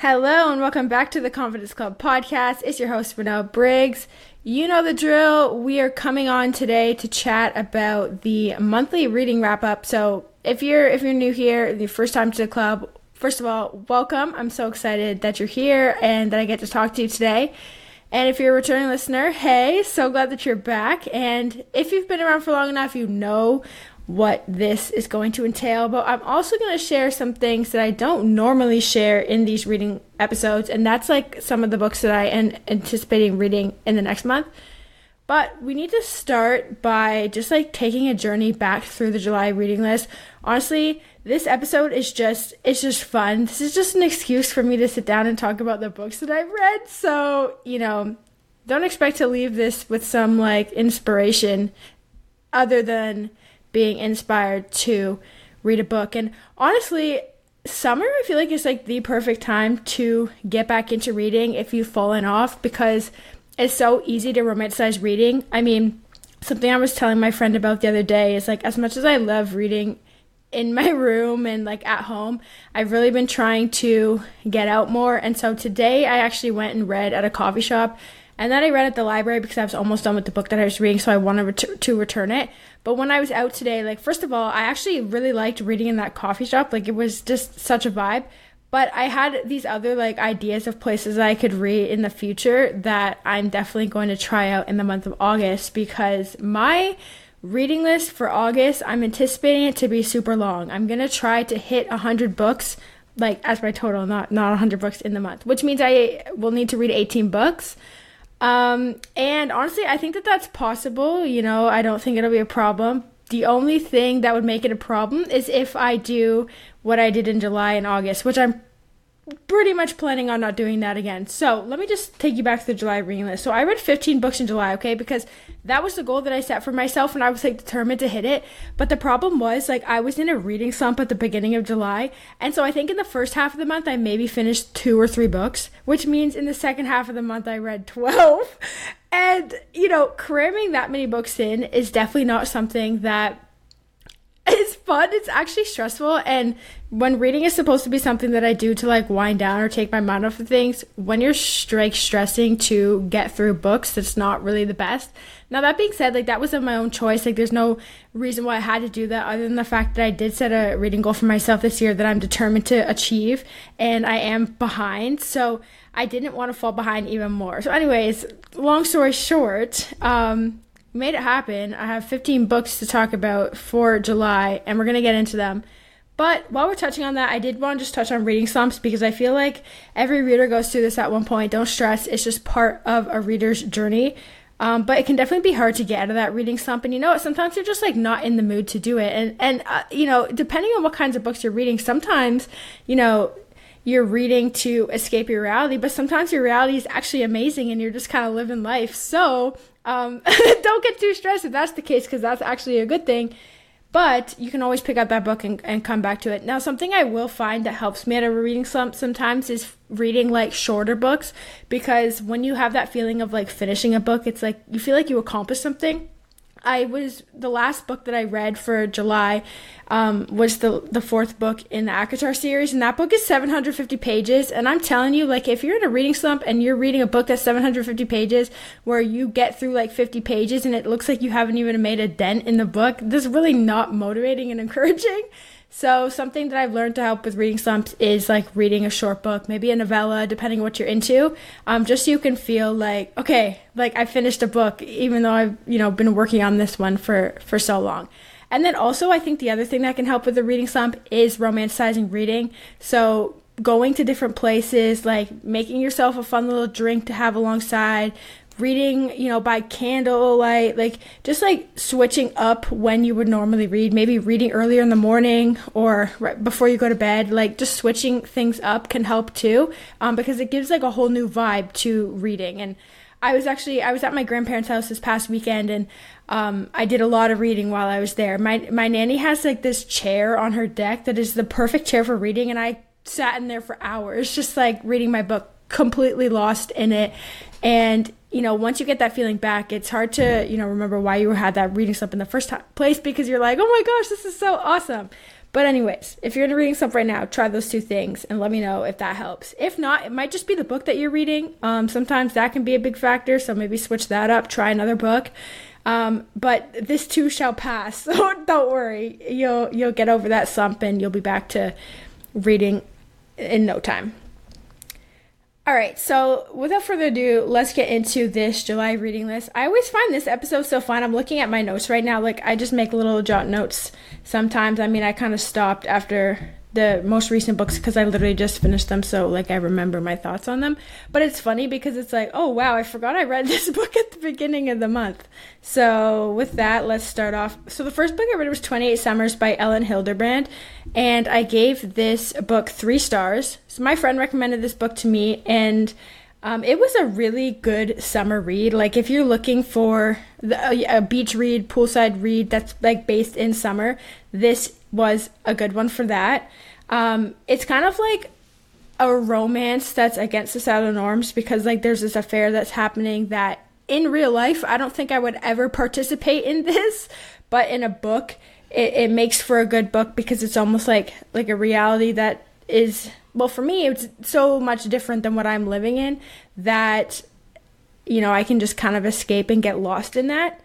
Hello and welcome back to the Confidence Club podcast. It's your host, Renelle Briggs. You know the drill. We are coming on today to chat about the monthly reading wrap up. So if you're if you're new here, the first time to the club, first of all, welcome. I'm so excited that you're here and that I get to talk to you today. And if you're a returning listener, hey, so glad that you're back. And if you've been around for long enough, you know what this is going to entail, but I'm also going to share some things that I don't normally share in these reading episodes, and that's like some of the books that I am anticipating reading in the next month. But we need to start by just like taking a journey back through the July reading list. Honestly, this episode is just it's just fun. This is just an excuse for me to sit down and talk about the books that I've read. So, you know, don't expect to leave this with some like inspiration other than being inspired to read a book. And honestly, summer I feel like is like the perfect time to get back into reading if you've fallen off because it's so easy to romanticize reading. I mean, something I was telling my friend about the other day is like as much as I love reading in my room and like at home, I've really been trying to get out more. And so today I actually went and read at a coffee shop and then I read at the library because I was almost done with the book that I was reading, so I wanted ret- to return it. But when I was out today, like, first of all, I actually really liked reading in that coffee shop. Like, it was just such a vibe. But I had these other, like, ideas of places I could read in the future that I'm definitely going to try out in the month of August because my reading list for August, I'm anticipating it to be super long. I'm going to try to hit 100 books like as my total, not not 100 books in the month, which means I will need to read 18 books. Um, and honestly, I think that that's possible. You know, I don't think it'll be a problem. The only thing that would make it a problem is if I do what I did in July and August, which I'm pretty much planning on not doing that again. So let me just take you back to the July reading list. So I read 15 books in July, okay, because that was the goal that I set for myself and I was like determined to hit it. But the problem was like I was in a reading slump at the beginning of July. And so I think in the first half of the month I maybe finished two or three books, which means in the second half of the month I read 12. And, you know, cramming that many books in is definitely not something that it's fun. It's actually stressful. And when reading is supposed to be something that I do to like wind down or take my mind off of things, when you're strike stressing to get through books, that's not really the best. Now that being said, like that was of my own choice. Like there's no reason why I had to do that other than the fact that I did set a reading goal for myself this year that I'm determined to achieve and I am behind. So I didn't want to fall behind even more. So anyways, long story short, um, made it happen. I have 15 books to talk about for July, and we're going to get into them. But while we're touching on that, I did want to just touch on reading slumps because I feel like every reader goes through this at one point. Don't stress, it's just part of a reader's journey. Um, but it can definitely be hard to get out of that reading slump. And you know what? Sometimes you're just like not in the mood to do it. And, and uh, you know, depending on what kinds of books you're reading, sometimes, you know, you're reading to escape your reality, but sometimes your reality is actually amazing and you're just kind of living life. So um, don't get too stressed if that's the case, because that's actually a good thing. But you can always pick up that book and, and come back to it. Now, something I will find that helps me out of a reading slump sometimes is reading like shorter books, because when you have that feeling of like finishing a book, it's like you feel like you accomplished something I was the last book that I read for July um, was the the fourth book in the ACOTAR series, and that book is 750 pages. And I'm telling you, like, if you're in a reading slump and you're reading a book that's 750 pages, where you get through like 50 pages and it looks like you haven't even made a dent in the book, this is really not motivating and encouraging. So something that I've learned to help with reading slumps is like reading a short book, maybe a novella, depending on what you're into, um, just so you can feel like okay, like I finished a book, even though I've you know been working on this one for for so long. And then also, I think the other thing that can help with the reading slump is romanticizing reading. So going to different places, like making yourself a fun little drink to have alongside, reading, you know, by candlelight, like just like switching up when you would normally read, maybe reading earlier in the morning or right before you go to bed, like just switching things up can help too, um, because it gives like a whole new vibe to reading. And I was actually I was at my grandparents' house this past weekend, and um, I did a lot of reading while I was there. My my nanny has like this chair on her deck that is the perfect chair for reading, and I sat in there for hours just like reading my book completely lost in it and you know, once you get that feeling back, it's hard to, you know, remember why you had that reading slump in the first place because you're like, oh my gosh, this is so awesome. But anyways, if you're in a reading slump right now, try those two things and let me know if that helps. If not, it might just be the book that you're reading. Um, sometimes that can be a big factor, so maybe switch that up. Try another book. Um, but this too shall pass, so don't worry. You'll you'll get over that slump and you'll be back to reading in no time. All right, so without further ado, let's get into this July reading list. I always find this episode so fun. I'm looking at my notes right now. Like, I just make little jot notes sometimes. I mean, I kind of stopped after the most recent books because I literally just finished them, so like I remember my thoughts on them. But it's funny because it's like, oh wow, I forgot I read this book at the beginning of the month. So with that, let's start off. So the first book I read was 28 Summers by Elin Hilderbrand, and I gave this book three stars. So my friend recommended this book to me, and um, it was a really good summer read. Like if you're looking for the, a beach read, poolside read that's like based in summer, this was a good one for that. Um, it's kind of like a romance that's against the societal norms because like there's this affair that's happening that in real life I don't think I would ever participate in this, but in a book it, it makes for a good book because it's almost like like a reality that is well for me it's so much different than what I'm living in that you know I can just kind of escape and get lost in that.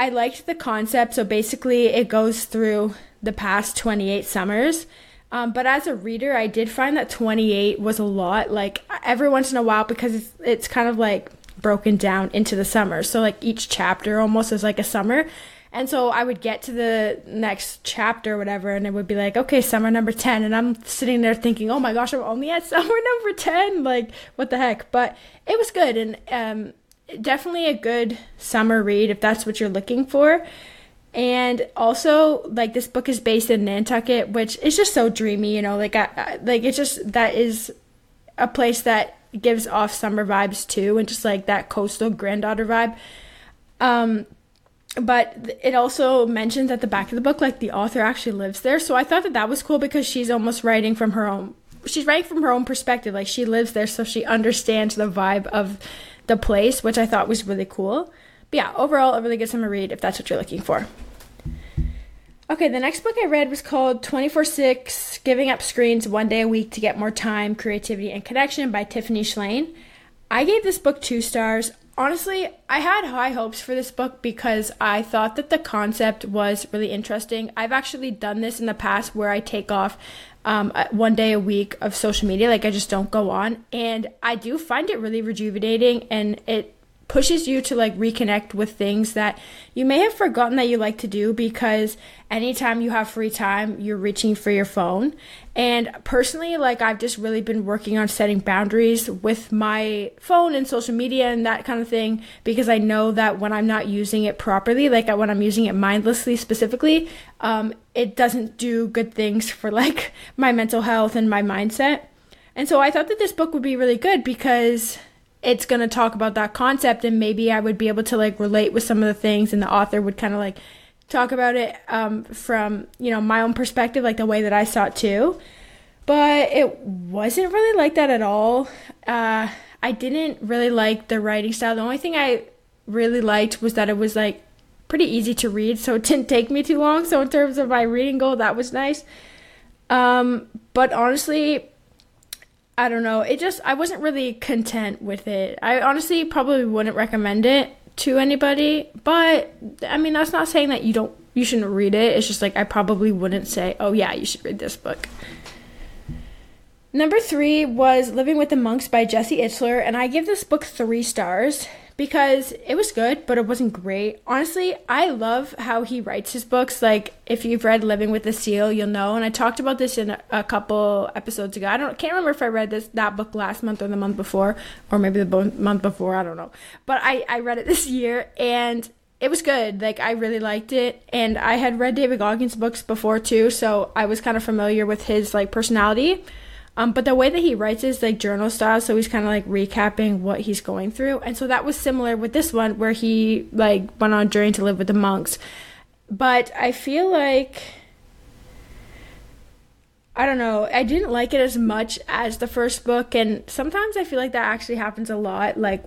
I liked the concept so basically it goes through the past 28 summers. Um, but as a reader, I did find that 28 was a lot. Like every once in a while, because it's, it's kind of like broken down into the summer. So like each chapter almost is like a summer. And so I would get to the next chapter or whatever, and it would be like, okay, summer number 10. And I'm sitting there thinking, oh my gosh, I'm only at summer number 10. Like, what the heck? But it was good. And um, definitely a good summer read if that's what you're looking for. And also, like this book is based in Nantucket, which is just so dreamy, you know. Like, I, like it's just that is a place that gives off summer vibes too, and just like that coastal granddaughter vibe. Um, but it also mentions at the back of the book, like the author actually lives there. So I thought that that was cool because she's almost writing from her own. She's writing from her own perspective, like she lives there, so she understands the vibe of the place, which I thought was really cool. But yeah, overall, a really good summer read if that's what you're looking for. Okay, the next book I read was called 24 6 Giving Up Screens One Day a Week to Get More Time, Creativity, and Connection by Tiffany Shlain. I gave this book two stars. Honestly, I had high hopes for this book because I thought that the concept was really interesting. I've actually done this in the past where I take off um, one day a week of social media, like I just don't go on, and I do find it really rejuvenating and it pushes you to like reconnect with things that you may have forgotten that you like to do because anytime you have free time, you're reaching for your phone. And personally, like I've just really been working on setting boundaries with my phone and social media and that kind of thing because I know that when I'm not using it properly, like when I'm using it mindlessly specifically, um, it doesn't do good things for like my mental health and my mindset. And so I thought that this book would be really good because it's going to talk about that concept and maybe I would be able to like relate with some of the things and the author would kind of like talk about it um, from, you know, my own perspective, like the way that I saw it too. But it wasn't really like that at all. Uh, I didn't really like the writing style. The only thing I really liked was that it was like pretty easy to read, so it didn't take me too long. So in terms of my reading goal, that was nice. Um, but honestly, I don't know. It just I wasn't really content with it. I honestly probably wouldn't recommend it to anybody, but I mean that's not saying that you don't you shouldn't read it. It's just like I probably wouldn't say, "Oh yeah, you should read this book." Number 3 was Living with the Monks by Jesse Itzler, and I give this book 3 stars because it was good, but it wasn't great. Honestly, I love how he writes his books. Like if you've read Living with the Seal, you'll know. And I talked about this in a, a couple episodes ago. I don't can't remember if I read this that book last month or the month before, or maybe the bo- month before. I don't know. But I I read it this year and it was good. Like I really liked it, and I had read David Goggins' books before too, so I was kind of familiar with his like personality. Um, but the way that he writes is like journal style, so he's kind of like recapping what he's going through, and so that was similar with this one where he like went on a journey to live with the monks. But I feel like I don't know, I didn't like it as much as the first book, and sometimes I feel like that actually happens a lot. Like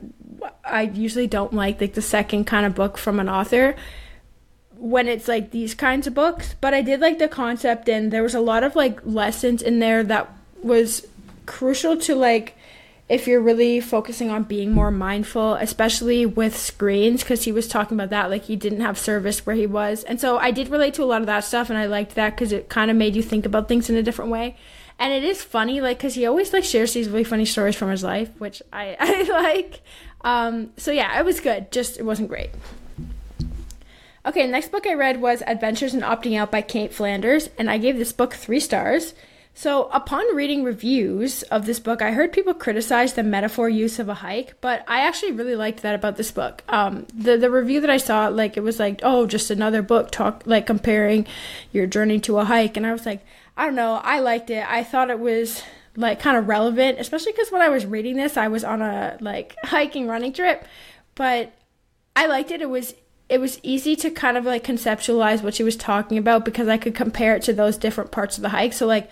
I usually don't like like the second kind of book from an author when it's like these kinds of books, but I did like the concept and there was a lot of like lessons in there that was crucial to like if you're really focusing on being more mindful, especially with screens, because he was talking about that, like he didn't have service where he was. And so I did relate to a lot of that stuff, and I liked that because it kind of made you think about things in a different way. And it is funny, like, because he always like shares these really funny stories from his life, which I, I like. Um, so yeah, it was good, just it wasn't great. Okay, next book I read was Adventures in Opting Out by Cait Flanders, and I gave this book three stars. So, upon reading reviews of this book, I heard people criticize the metaphor use of a hike, but I actually really liked that about this book. Um, the the review that I saw, like it was like, oh, just another book talk like comparing your journey to a hike, and I was like, I don't know, I liked it. I thought it was like kind of relevant, especially because when I was reading this, I was on a like hiking running trip, but I liked it. It was it was easy to kind of like conceptualize what she was talking about because I could compare it to those different parts of the hike. So like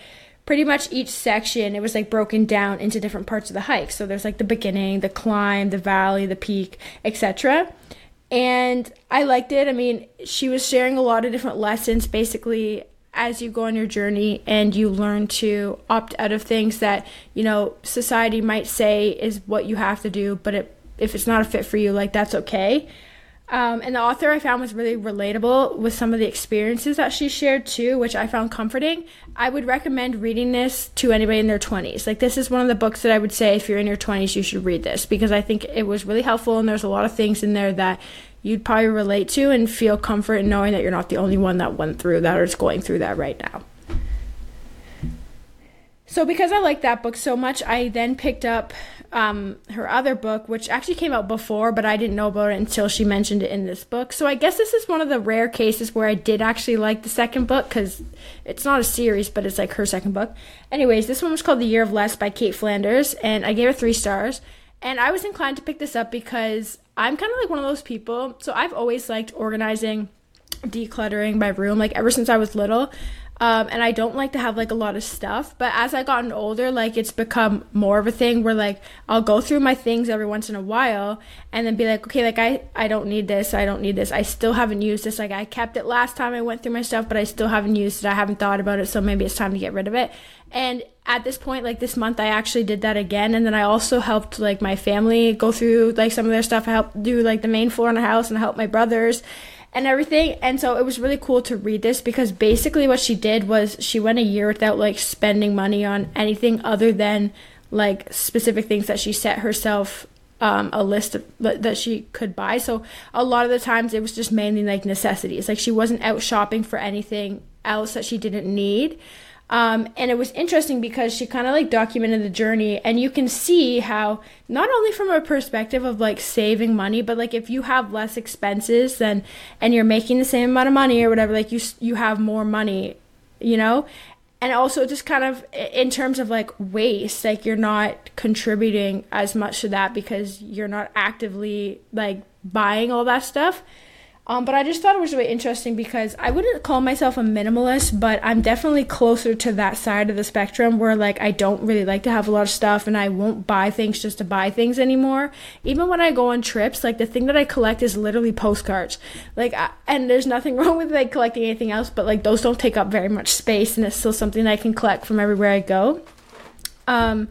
pretty much each section it was like broken down into different parts of the hike. So there's like the beginning the climb the valley the peak etc and i liked it. I mean she was sharing a lot of different lessons. Basically as you go on your journey and you learn to opt out of things that you know society might say is what you have to do but it, if it's not a fit for you like that's okay um, and the author I found was really relatable with some of the experiences that she shared too, which I found comforting. I would recommend reading this to anybody in their 20s. Like, this is one of the books that I would say if you're in your 20s, you should read this because I think it was really helpful and there's a lot of things in there that you'd probably relate to and feel comfort in knowing that you're not the only one that went through that or is going through that right now. So, because I liked that book so much, I then picked up um, her other book, which actually came out before, but I didn't know about it until she mentioned it in this book. So I guess this is one of the rare cases where I did actually like the second book because it's not a series, but it's like her second book. Anyways, this one was called The Year of Less by Cait Flanders, and I gave it three stars. And I was inclined to pick this up because I'm kind of like one of those people. So I've always liked organizing, decluttering my room, like ever since I was little. Um, and I don't like to have like a lot of stuff. But as I gotten older, like it's become more of a thing where like I'll go through my things every once in a while and then be like, okay, like I I don't need this, I don't need this. I still haven't used this. Like I kept it last time I went through my stuff, but I still haven't used it. I haven't thought about it, so maybe it's time to get rid of it. And at this point, like this month, I actually did that again. And then I also helped like my family go through like some of their stuff. I helped do like the main floor in the house and help my brothers and everything. And so it was really cool to read this because basically what she did was she went a year without like spending money on anything other than like specific things that she set herself um, a list of, that she could buy. So a lot of the times it was just mainly like necessities. Like she wasn't out shopping for anything else that she didn't need. Um, and it was interesting because she kind of like documented the journey, and you can see how not only from a perspective of like saving money, but like if you have less expenses then and you're making the same amount of money or whatever, like you you have more money, you know. And also just kind of in terms of like waste, like you're not contributing as much to that because you're not actively like buying all that stuff. Um, but I just thought it was really interesting because I wouldn't call myself a minimalist, but I'm definitely closer to that side of the spectrum where like I don't really like to have a lot of stuff and I won't buy things just to buy things anymore. Even when I go on trips, like the thing that I collect is literally postcards. Like, I, and there's nothing wrong with like collecting anything else, but like those don't take up very much space and it's still something I can collect from everywhere I go. Um,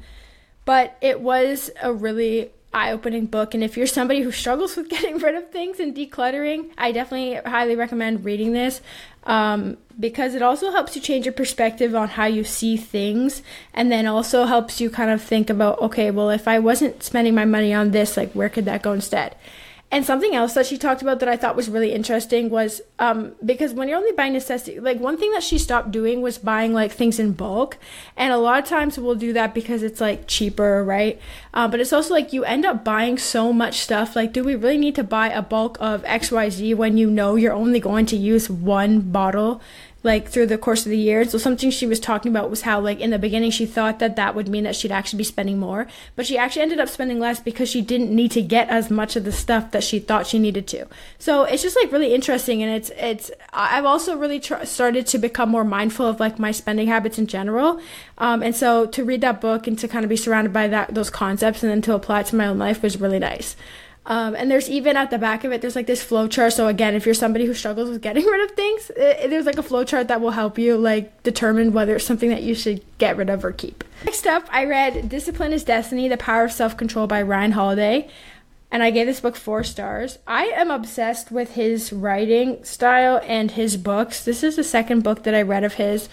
but it was a really eye opening book. And if you're somebody who struggles with getting rid of things and decluttering, I definitely highly recommend reading this um, because it also helps you change your perspective on how you see things. And then also helps you kind of think about, okay, well, if I wasn't spending my money on this, like, where could that go instead? And something else that she talked about that I thought was really interesting was um, because when you're only buying necessity, like one thing that she stopped doing was buying like things in bulk. And a lot of times we'll do that because it's like cheaper, right? Uh, but it's also like you end up buying so much stuff. Like, do we really need to buy a bulk of XYZ when you know you're only going to use one bottle? Like through the course of the year. So something she was talking about was how like in the beginning she thought that that would mean that she'd actually be spending more, but she actually ended up spending less because she didn't need to get as much of the stuff that she thought she needed to. So it's just like really interesting and it's it's I've also really tr- started to become more mindful of like my spending habits in general. Um, and so to read that book and to kind of be surrounded by that those concepts and then to apply it to my own life was really nice. Um, and there's even at the back of it, there's like this flow chart. So again, if you're somebody who struggles with getting rid of things, it, there's like a flow chart that will help you like determine whether it's something that you should get rid of or keep. Next up, I read Discipline is Destiny: The Power of Self Control by Ryan Holiday and I gave this book four stars. I am obsessed with his writing style and his books. This is the second book that I read of his.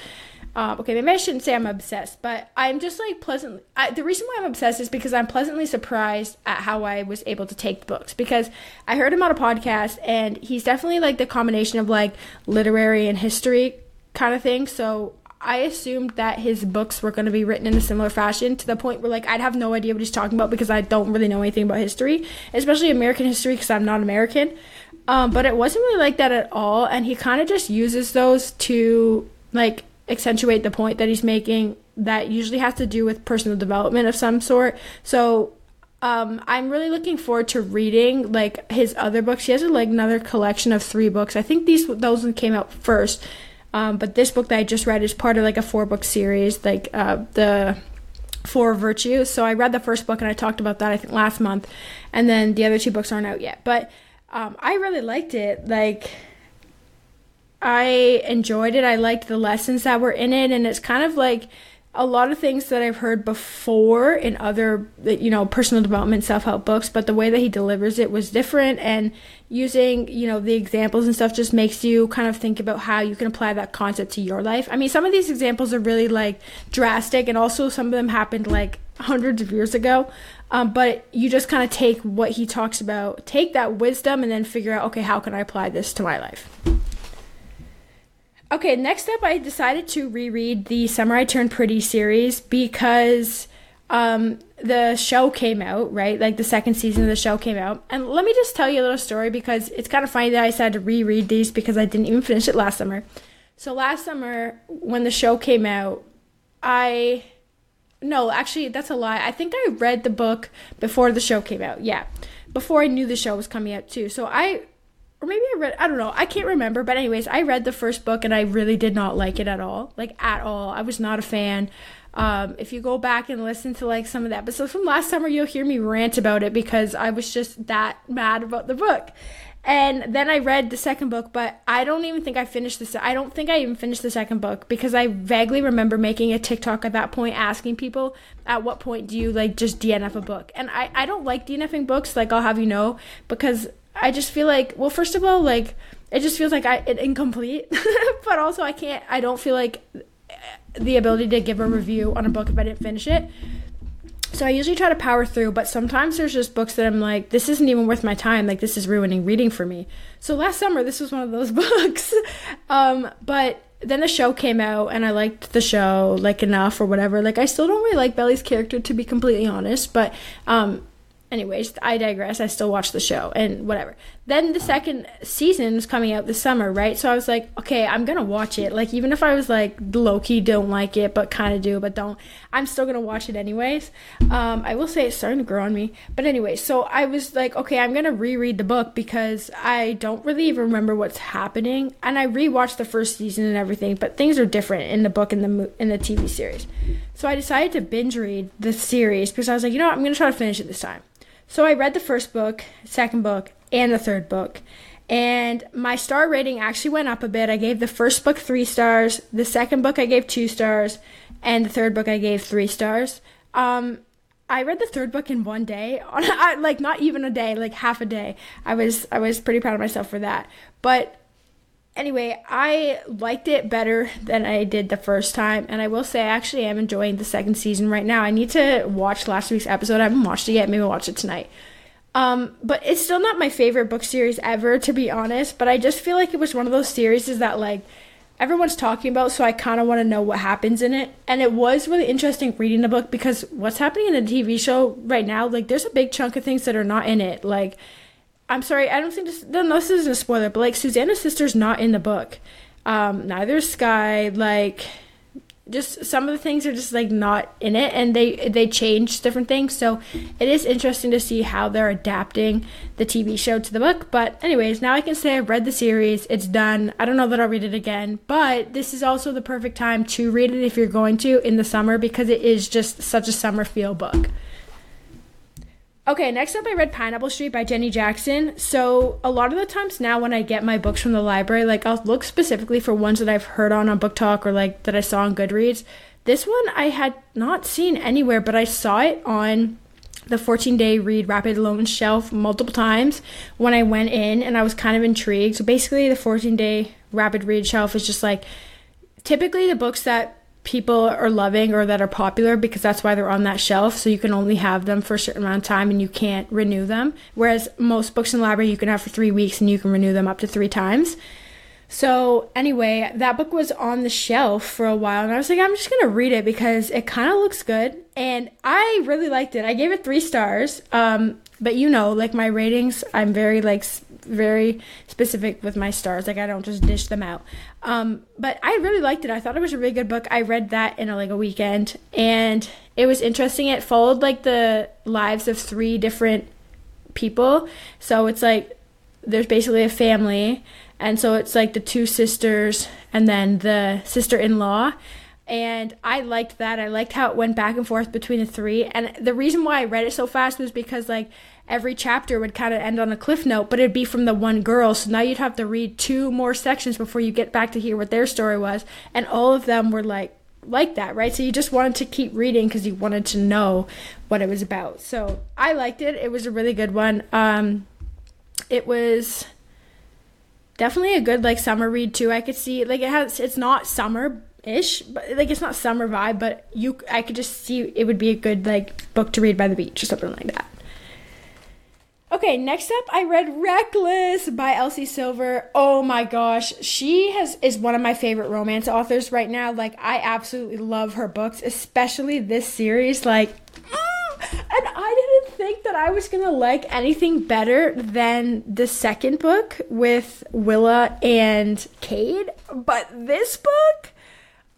Um, okay, maybe I shouldn't say I'm obsessed, but I'm just like pleasantly. I, the reason why I'm obsessed is because I'm pleasantly surprised at how I was able to take the books. Because I heard him on a podcast, and he's definitely like the combination of like literary and history kind of thing. So I assumed that his books were going to be written in a similar fashion to the point where like I'd have no idea what he's talking about because I don't really know anything about history, especially American history because I'm not American. Um, but it wasn't really like that at all, and he kind of just uses those to like accentuate the point that he's making that usually has to do with personal development of some sort. So um, I'm really looking forward to reading like his other books. He has like another collection of three books. I think these those came out first, um, but this book that I just read is part of like a four book series, like uh, the Four Virtues. So I read the first book and I talked about that I think last month, and then the other two books aren't out yet. But um, I really liked it. Like I enjoyed it. I liked the lessons that were in it, and it's kind of like a lot of things that I've heard before in other, you know, personal development self help books, but the way that he delivers it was different. And using, you know, the examples and stuff just makes you kind of think about how you can apply that concept to your life. I mean, some of these examples are really like drastic, and also some of them happened like hundreds of years ago. Um, but you just kind of take what he talks about, take that wisdom, and then figure out, okay, how can I apply this to my life? Okay, next up, I decided to reread the Summer I Turned Pretty series because um, the show came out, right? Like the second season of the show came out. And let me just tell you a little story because it's kind of funny that I decided to reread these because I didn't even finish it last summer. So last summer, when the show came out, I. No, actually, that's a lie. I think I read the book before the show came out. Yeah. Before I knew the show was coming out, too. So I or maybe I read I don't know. I can't remember, but anyways, I read the first book and I really did not like it at all. Like at all. I was not a fan. Um, if you go back and listen to like some of the episodes from last summer, you'll hear me rant about it because I was just that mad about the book. And then I read the second book, but I don't even think I finished this. I don't think I even finished the second book because I vaguely remember making a TikTok at that point asking people, at what point do you like just DNF a book? And I, I don't like DNFing books, like I'll have you know, because I just feel like, well, first of all, like it just feels like I it incomplete, but also I can't. I don't feel like the ability to give a review on a book if I didn't finish it. So I usually try to power through, but sometimes there's just books that I'm like, this isn't even worth my time. Like this is ruining reading for me. So last summer, this was one of those books. um, but then the show came out and I liked the show like enough or whatever. Like I still don't really like Belly's character to be completely honest, but um anyways, I digress. I still watch the show and whatever. Then the second season was coming out this summer, right? So I was like, okay, I'm gonna watch it. Like even if I was like low key don't like it, but kind of do, but don't, I'm still gonna watch it anyways. Um, I will say it's starting to grow on me. But anyway, so I was like, okay, I'm gonna reread the book because I don't really even remember what's happening, and I rewatched the first season and everything, but things are different in the book and the in the TV series. So I decided to binge read the series because I was like, you know what, I'm gonna try to finish it this time. So I read the first book, second book, and the third book. And my star rating actually went up a bit. I gave the first book three stars, the second book I gave two stars, and the third book I gave three stars. Um, I read the third book in one day, on like not even a day, like half a day. I was I was pretty proud of myself for that. But anyway, I liked it better than I did the first time, and I will say I actually am enjoying the second season right now. I need to watch last week's episode. I haven't watched it yet. Maybe I'll watch it tonight. Um, but it's still not my favorite book series ever, to be honest. But I just feel like it was one of those series that like everyone's talking about, so I kind of want to know what happens in it. And it was really interesting reading the book because what's happening in the TV show right now, like there's a big chunk of things that are not in it, like I'm sorry, I don't think this. No, this isn't a spoiler, but like Susanna's sister's not in the book. Um, neither is Skye. Like, just some of the things are just like not in it, and they they change different things. So it is interesting to see how they're adapting the TV show to the book. But anyways, now I can say I've read the series. It's done. I don't know that I'll read it again, but this is also the perfect time to read it if you're going to in the summer because it is just such a summer feel book. Okay, next up, I read Pineapple Street by Jenny Jackson. So, a lot of the times now, when I get my books from the library, like I'll look specifically for ones that I've heard on on BookTok or like that I saw on Goodreads. This one I had not seen anywhere, but I saw it on the 14 day read rapid loan shelf multiple times when I went in and I was kind of intrigued. So, basically, the 14 day rapid read shelf is just like typically the books that people are loving or that are popular because that's why they're on that shelf. So you can only have them for a certain amount of time and you can't renew them. Whereas most books in the library you can have for three weeks and you can renew them up to three times. So anyway, that book was on the shelf for a while and I was like, I'm just gonna read it because it kind of looks good. And I really liked it. I gave it three stars. Um, but you know, like my ratings, I'm very like very specific with my stars. Like I don't just dish them out. Um, but I really liked it. I thought it was a really good book. I read that in a, like a weekend, and it was interesting. It followed like the lives of three different people. So it's like there's basically a family, and so it's like the two sisters and then the sister-in-law and I liked that. I liked how it went back and forth between the three. And the reason why I read it so fast was because like every chapter would kind of end on a cliff note, but it'd be from the one girl. So now you'd have to read two more sections before you get back to hear what their story was. And all of them were like like that, right? So you just wanted to keep reading because you wanted to know what it was about. So I liked it. It was a really good one. Um, it was definitely a good like summer read too. I could see like it has. It's not summer ish, but like it's not summer vibe, but you I could just see it would be a good like book to read by the beach or something like that. Okay, next up I read Reckless by Elsie Silver. Oh my gosh, she has is one of my favorite romance authors right now. Like I absolutely love her books, especially this series like mm, and I didn't think that I was gonna like anything better than the second book with Willa and Cade. But this book,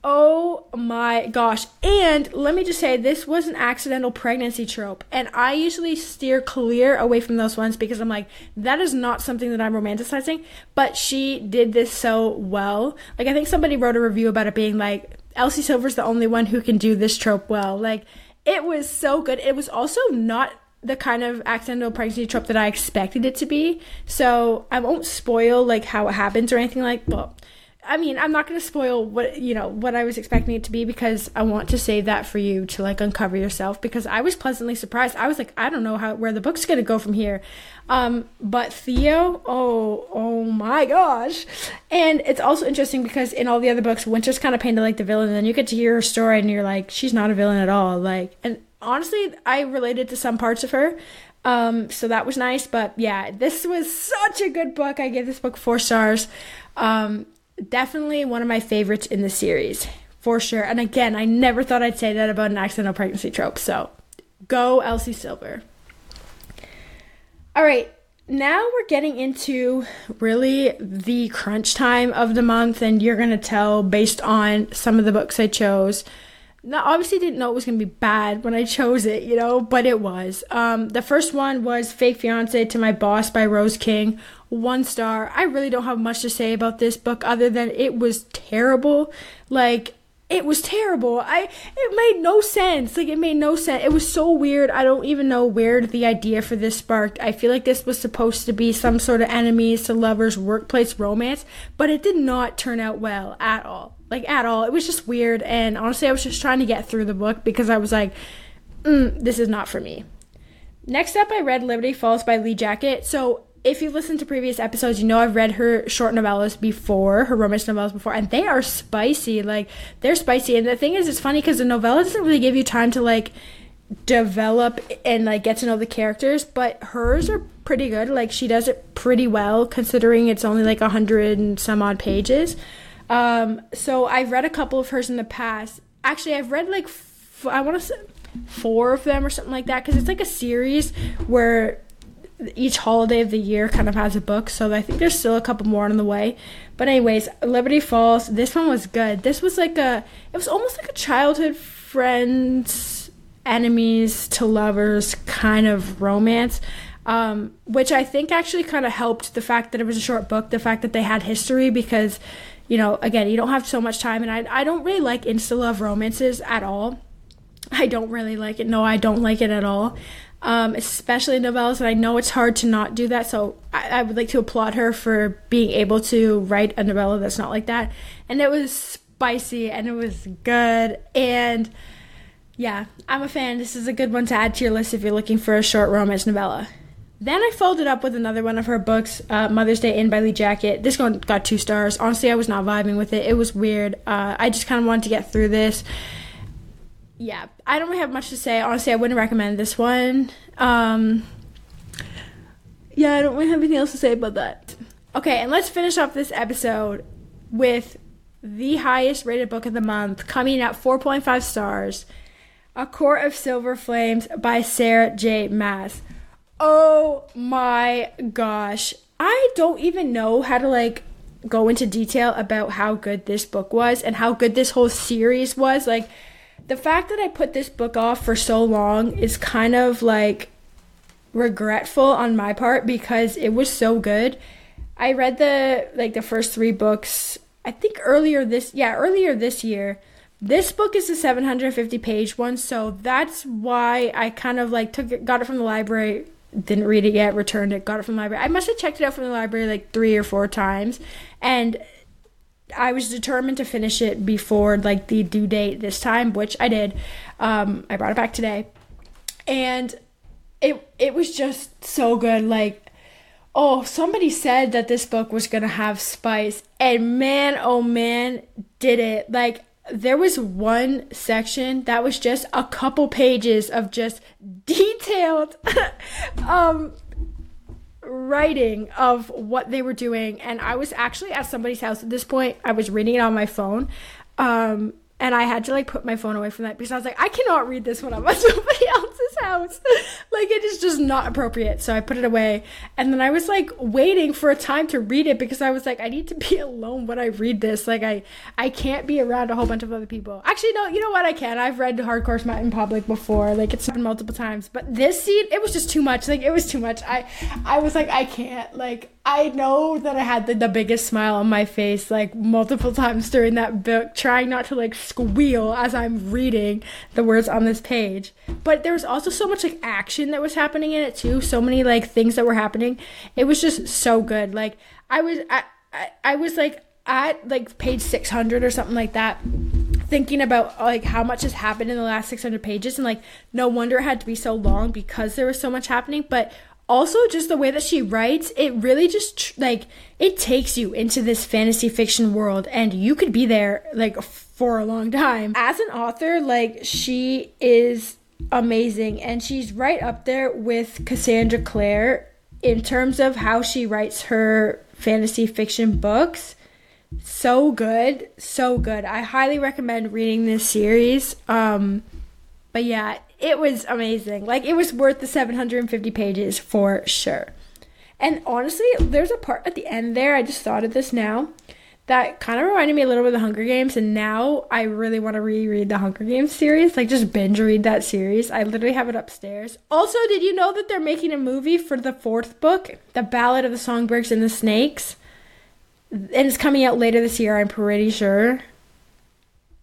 Oh my gosh. And let me just say, this was an accidental pregnancy trope. And I usually steer clear away from those ones because I'm like, that is not something that I'm romanticizing. But she did this so well. Like, I think somebody wrote a review about it being like, Elsie Silver's the only one who can do this trope well. Like, it was so good. It was also not the kind of accidental pregnancy trope that I expected it to be. So I won't spoil like how it happens or anything like. Well, I mean, I'm not going to spoil what you know what I was expecting it to be because I want to save that for you to like uncover yourself because I was pleasantly surprised. I was like, I don't know how where the book's going to go from here. Um, but Theo, oh, oh my gosh. And it's also interesting because in all the other books, Winter's kind of painted like the villain, and then you get to hear her story and you're like, she's not a villain at all. Like, and honestly, I related to some parts of her. Um, so that was nice, but yeah, this was such a good book. I gave this book four stars. Um, definitely one of my favorites in the series for sure. And again, I never thought I'd say that about an accidental pregnancy trope. So go Elsie Silver. All right, now we're getting into really the crunch time of the month, and you're going to tell based on some of the books I chose. Now, obviously, didn't know it was to be bad when I chose it, you know, but it was. Um, the first one was Fake Fiance to My Boss by Rose King one star. I really don't have much to say about this book other than it was terrible. Like it was terrible. I it made no sense. Like it made no sense. It was so weird. I don't even know where the idea for this sparked. I feel like this was supposed to be some sort of enemies to lovers workplace romance, but it did not turn out well at all. Like at all. It was just weird and honestly I was just trying to get through the book because I was like, mm, this is not for me. Next up I read Liberty Falls by Lee Jacquot. So if you've listened to previous episodes, you know I've read her short novellas before, her romance novellas before, and they are spicy. Like they're spicy. And the thing is, it's funny because the novella doesn't really give you time to like develop and like get to know the characters, but hers are pretty good. Like she does it pretty well considering it's only like a hundred and some odd pages. Um, so I've read a couple of hers in the past. Actually, I've read like f- I want to say four of them or something like that because it's like a series where each holiday of the year kind of has a book, so I think there's still a couple more on the way. But anyways, Liberty Falls, this one was good. This was like a it was almost like a childhood friends enemies to lovers kind of romance. Um, which I think actually kind of helped the fact that it was a short book, the fact that they had history because, you know, again, you don't have so much time, and I, I don't really like insta love romances at all. I don't really like it. No, I don't like it at all. um, especially novellas. And I know it's hard to not do that. So I, I would like to applaud her for being able to write a novella that's not like that. And it was spicy and it was good. And yeah, I'm a fan. This is a good one to add to your list if you're looking for a short romance novella. Then I followed up with another one of her books, uh, Mother's Day In by Lee Jacquot. This one got two stars. Honestly, I was not vibing with it. It was weird. Uh, I just kind of wanted to get through this. Yeah, I don't really have much to say. Honestly, I wouldn't recommend this one. Um, yeah, I don't really have anything else to say about that. Okay, and let's finish off this episode with the highest rated book of the month, coming at 4.5 stars A Court of Silver Flames by Sarah J. Maas. Oh my gosh. I don't even know how to like go into detail about how good this book was and how good this whole series was. Like the fact that I put this book off for so long is kind of like regretful on my part because it was so good. I read the like the first 3 books I think earlier this yeah, earlier this year. This book is a 750 page one, so that's why I kind of like took it got it from the library didn't read it yet, returned it, got it from the library. I must have checked it out from the library like three or four times, and I was determined to finish it before like the due date this time, which I did. Um, I brought it back today, and it it was just so good. Like, oh, somebody said that this book was gonna have spice, and man, oh man, did it! Like there was one section that was just a couple pages of just detailed um writing of what they were doing. And i was actually at somebody's house. At this point i was reading it on my phone. Um and I had to like put my phone away from that because I was like, I cannot read this when I'm at somebody else's house. like it is just not appropriate. So I put it away. And then I was like waiting for a time to read it because I was like, I need to be alone when I read this. Like I I can't be around a whole bunch of other people. Actually, no, you know what? I can. I've read Hardcore Smut in public before. Like it's happened multiple times. But this scene, it was just too much. Like it was too much. I I was like, I can't. Like I know that I had the, the biggest smile on my face like multiple times during that book, trying not to like squeal as I'm reading the words on this page. But there was also so much like action that was happening in it too. So many like things that were happening. It was just so good. Like I was I I, I was like at like page 600 or something like that thinking about like how much has happened in the last 600 pages and like no wonder it had to be so long because there was so much happening but also just the way that she writes it really just like it takes you into this fantasy fiction world and you could be there like for a long time. As an author like she is amazing and she's right up there with cassandra clare in terms of how she writes her fantasy fiction books. So good so good. I highly recommend reading this series. Um but yeah it was amazing. Like it was worth the 750 pages for sure. And honestly, there's a part at the end there, I just thought of this now, that kind of reminded me a little bit of the Hunger Games. And now I really want to reread the Hunger Games series, like just binge read that series. I literally have it upstairs. Also, did you know that they're making a movie for the fourth book, The Ballad of the Songbirds and the Snakes? And it's coming out later this year, I'm pretty sure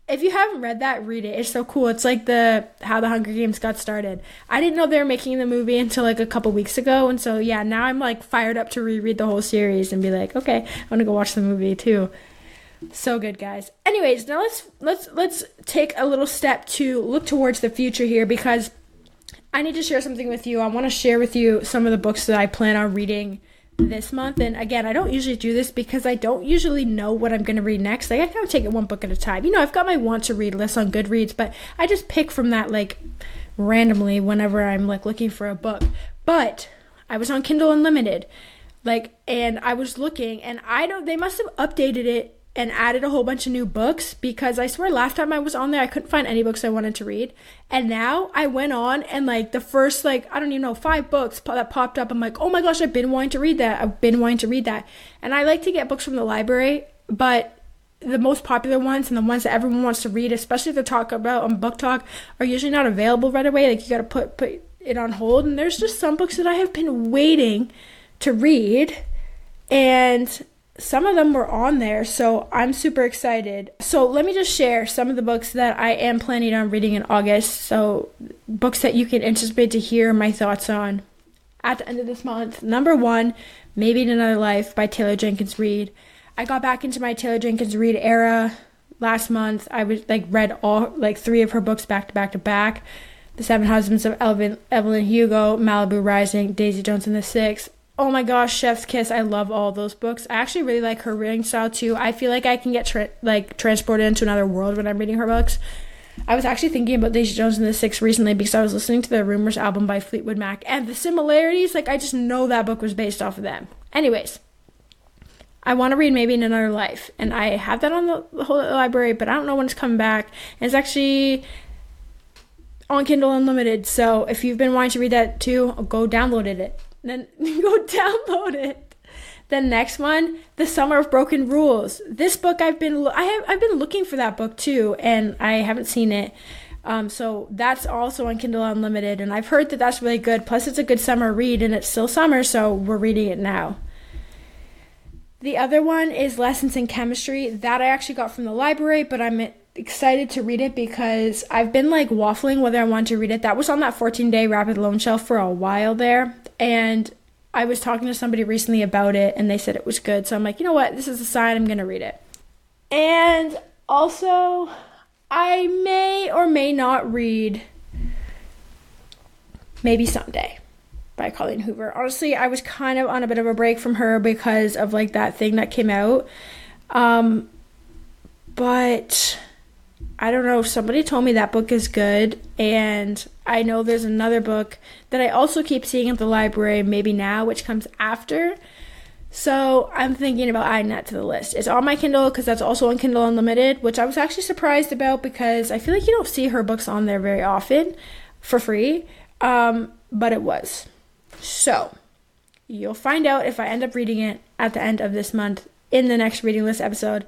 if you haven't read that, read it. It's so cool. It's like the how the Hunger Games got started. I didn't know they were making the movie until like a couple weeks ago, and so yeah, now I'm like fired up to reread the whole series and be like, okay, I want to go watch the movie too. So good, guys. Anyways, now let's let's let's take a little step to look towards the future here because I need to share something with you. I want to share with you some of the books that I plan on reading this month. And again, I don't usually do this because I don't usually know what I'm going to read next. Like, I kind of take it one book at a time. You know, I've got my want to read list on Goodreads, but I just pick from that, like, randomly whenever I'm, like, looking for a book. But I was on Kindle Unlimited, like, and I was looking, and I don't, they must have updated it and added a whole bunch of new books because I swear last time I was on there I couldn't find any books I wanted to read. And now I went on and like the first like I don't even know five books that popped up I'm like, "Oh my gosh, I've been wanting to read that. I've been wanting to read that." And I like to get books from the library, but the most popular ones and the ones that everyone wants to read, especially the talk about on BookTok, are usually not available right away. Like you got to put put it on hold and there's just some books that I have been waiting to read and some of them were on there, so I'm super excited. So let me just share some of the books that I am planning on reading in August. So books that you can anticipate to hear my thoughts on at the end of this month. Number one, Maybe in Another Life by Taylor Jenkins Reid. I got back into my Taylor Jenkins Reid era last month. I was like read all like three of her books back to back to back. The Seven Husbands of Evelyn, Evelyn Hugo, Malibu Rising, Daisy Jones and the Six, Oh my gosh, Chef's Kiss! I love all those books. I actually really like her reading style too. I feel like I can get tra- like transported into another world when I'm reading her books. I was actually thinking about Daisy Jones and the Six recently because I was listening to the Rumours album by Fleetwood Mac, and the similarities, like I just know that book was based off of them. Anyways, I want to read maybe in another life, and I have that on the whole library, but I don't know when it's coming back. And it's actually on Kindle Unlimited, so if you've been wanting to read that too, go download it then go download it. The next one, The Summer of Broken Rules. This book I've been I have I've been looking for that book too, and I haven't seen it. Um, so that's also on Kindle Unlimited, and I've heard that that's really good. Plus, it's a good summer read, and it's still summer, so we're reading it now. The other one is Lessons in Chemistry. That I actually got from the library, but I'm excited to read it because I've been like waffling whether I want to read it. That was on that 14 day rapid loan shelf for a while there. And I was talking to somebody recently about it and they said it was good. So I'm like, you know what? This is a sign I'm going to read it. And also, I may or may not read Maybe Someday by Colleen Hoover. Honestly, I was kind of on a bit of a break from her because of like that thing that came out. Um, but I don't know, somebody told me that book is good, and I know there's another book that I also keep seeing at the library, maybe now, which comes after. So I'm thinking about adding that to the list. It's on my Kindle because that's also on Kindle Unlimited, which I was actually surprised about because I feel like you don't see her books on there very often for free, um, but it was. So you'll find out if I end up reading it at the end of this month in the next reading list episode.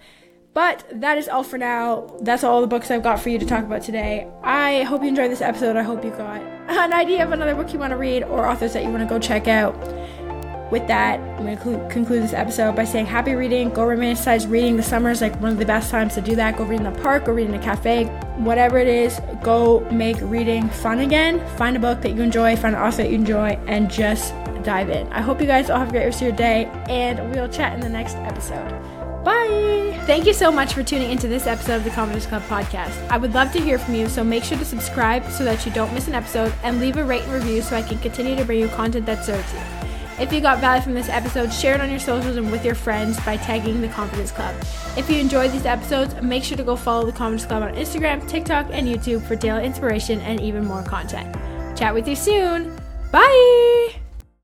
But that is all for now. That's all the books I've got for you to talk about today. I hope you enjoyed this episode. I hope you got an idea of another book you want to read or authors that you want to go check out. With that, I'm going to conclude this episode by saying happy reading. Go romanticize reading. The summer is like one of the best times to do that. Go read in the park, go read in a cafe, whatever it is. Go make reading fun again. Find a book that you enjoy, find an author that you enjoy, and just dive in. I hope you guys all have a great rest of your day, and we'll chat in the next episode. Bye. Thank you so much for tuning into this episode of the Confidence Club podcast. I would love to hear from you, so make sure to subscribe so that you don't miss an episode and leave a rate and review so I can continue to bring you content that serves you. If you got value from this episode, share it on your socials and with your friends by tagging the Confidence Club. If you enjoyed these episodes, make sure to go follow the Confidence Club on Instagram, TikTok, and YouTube for daily inspiration and even more content. Chat with you soon. Bye!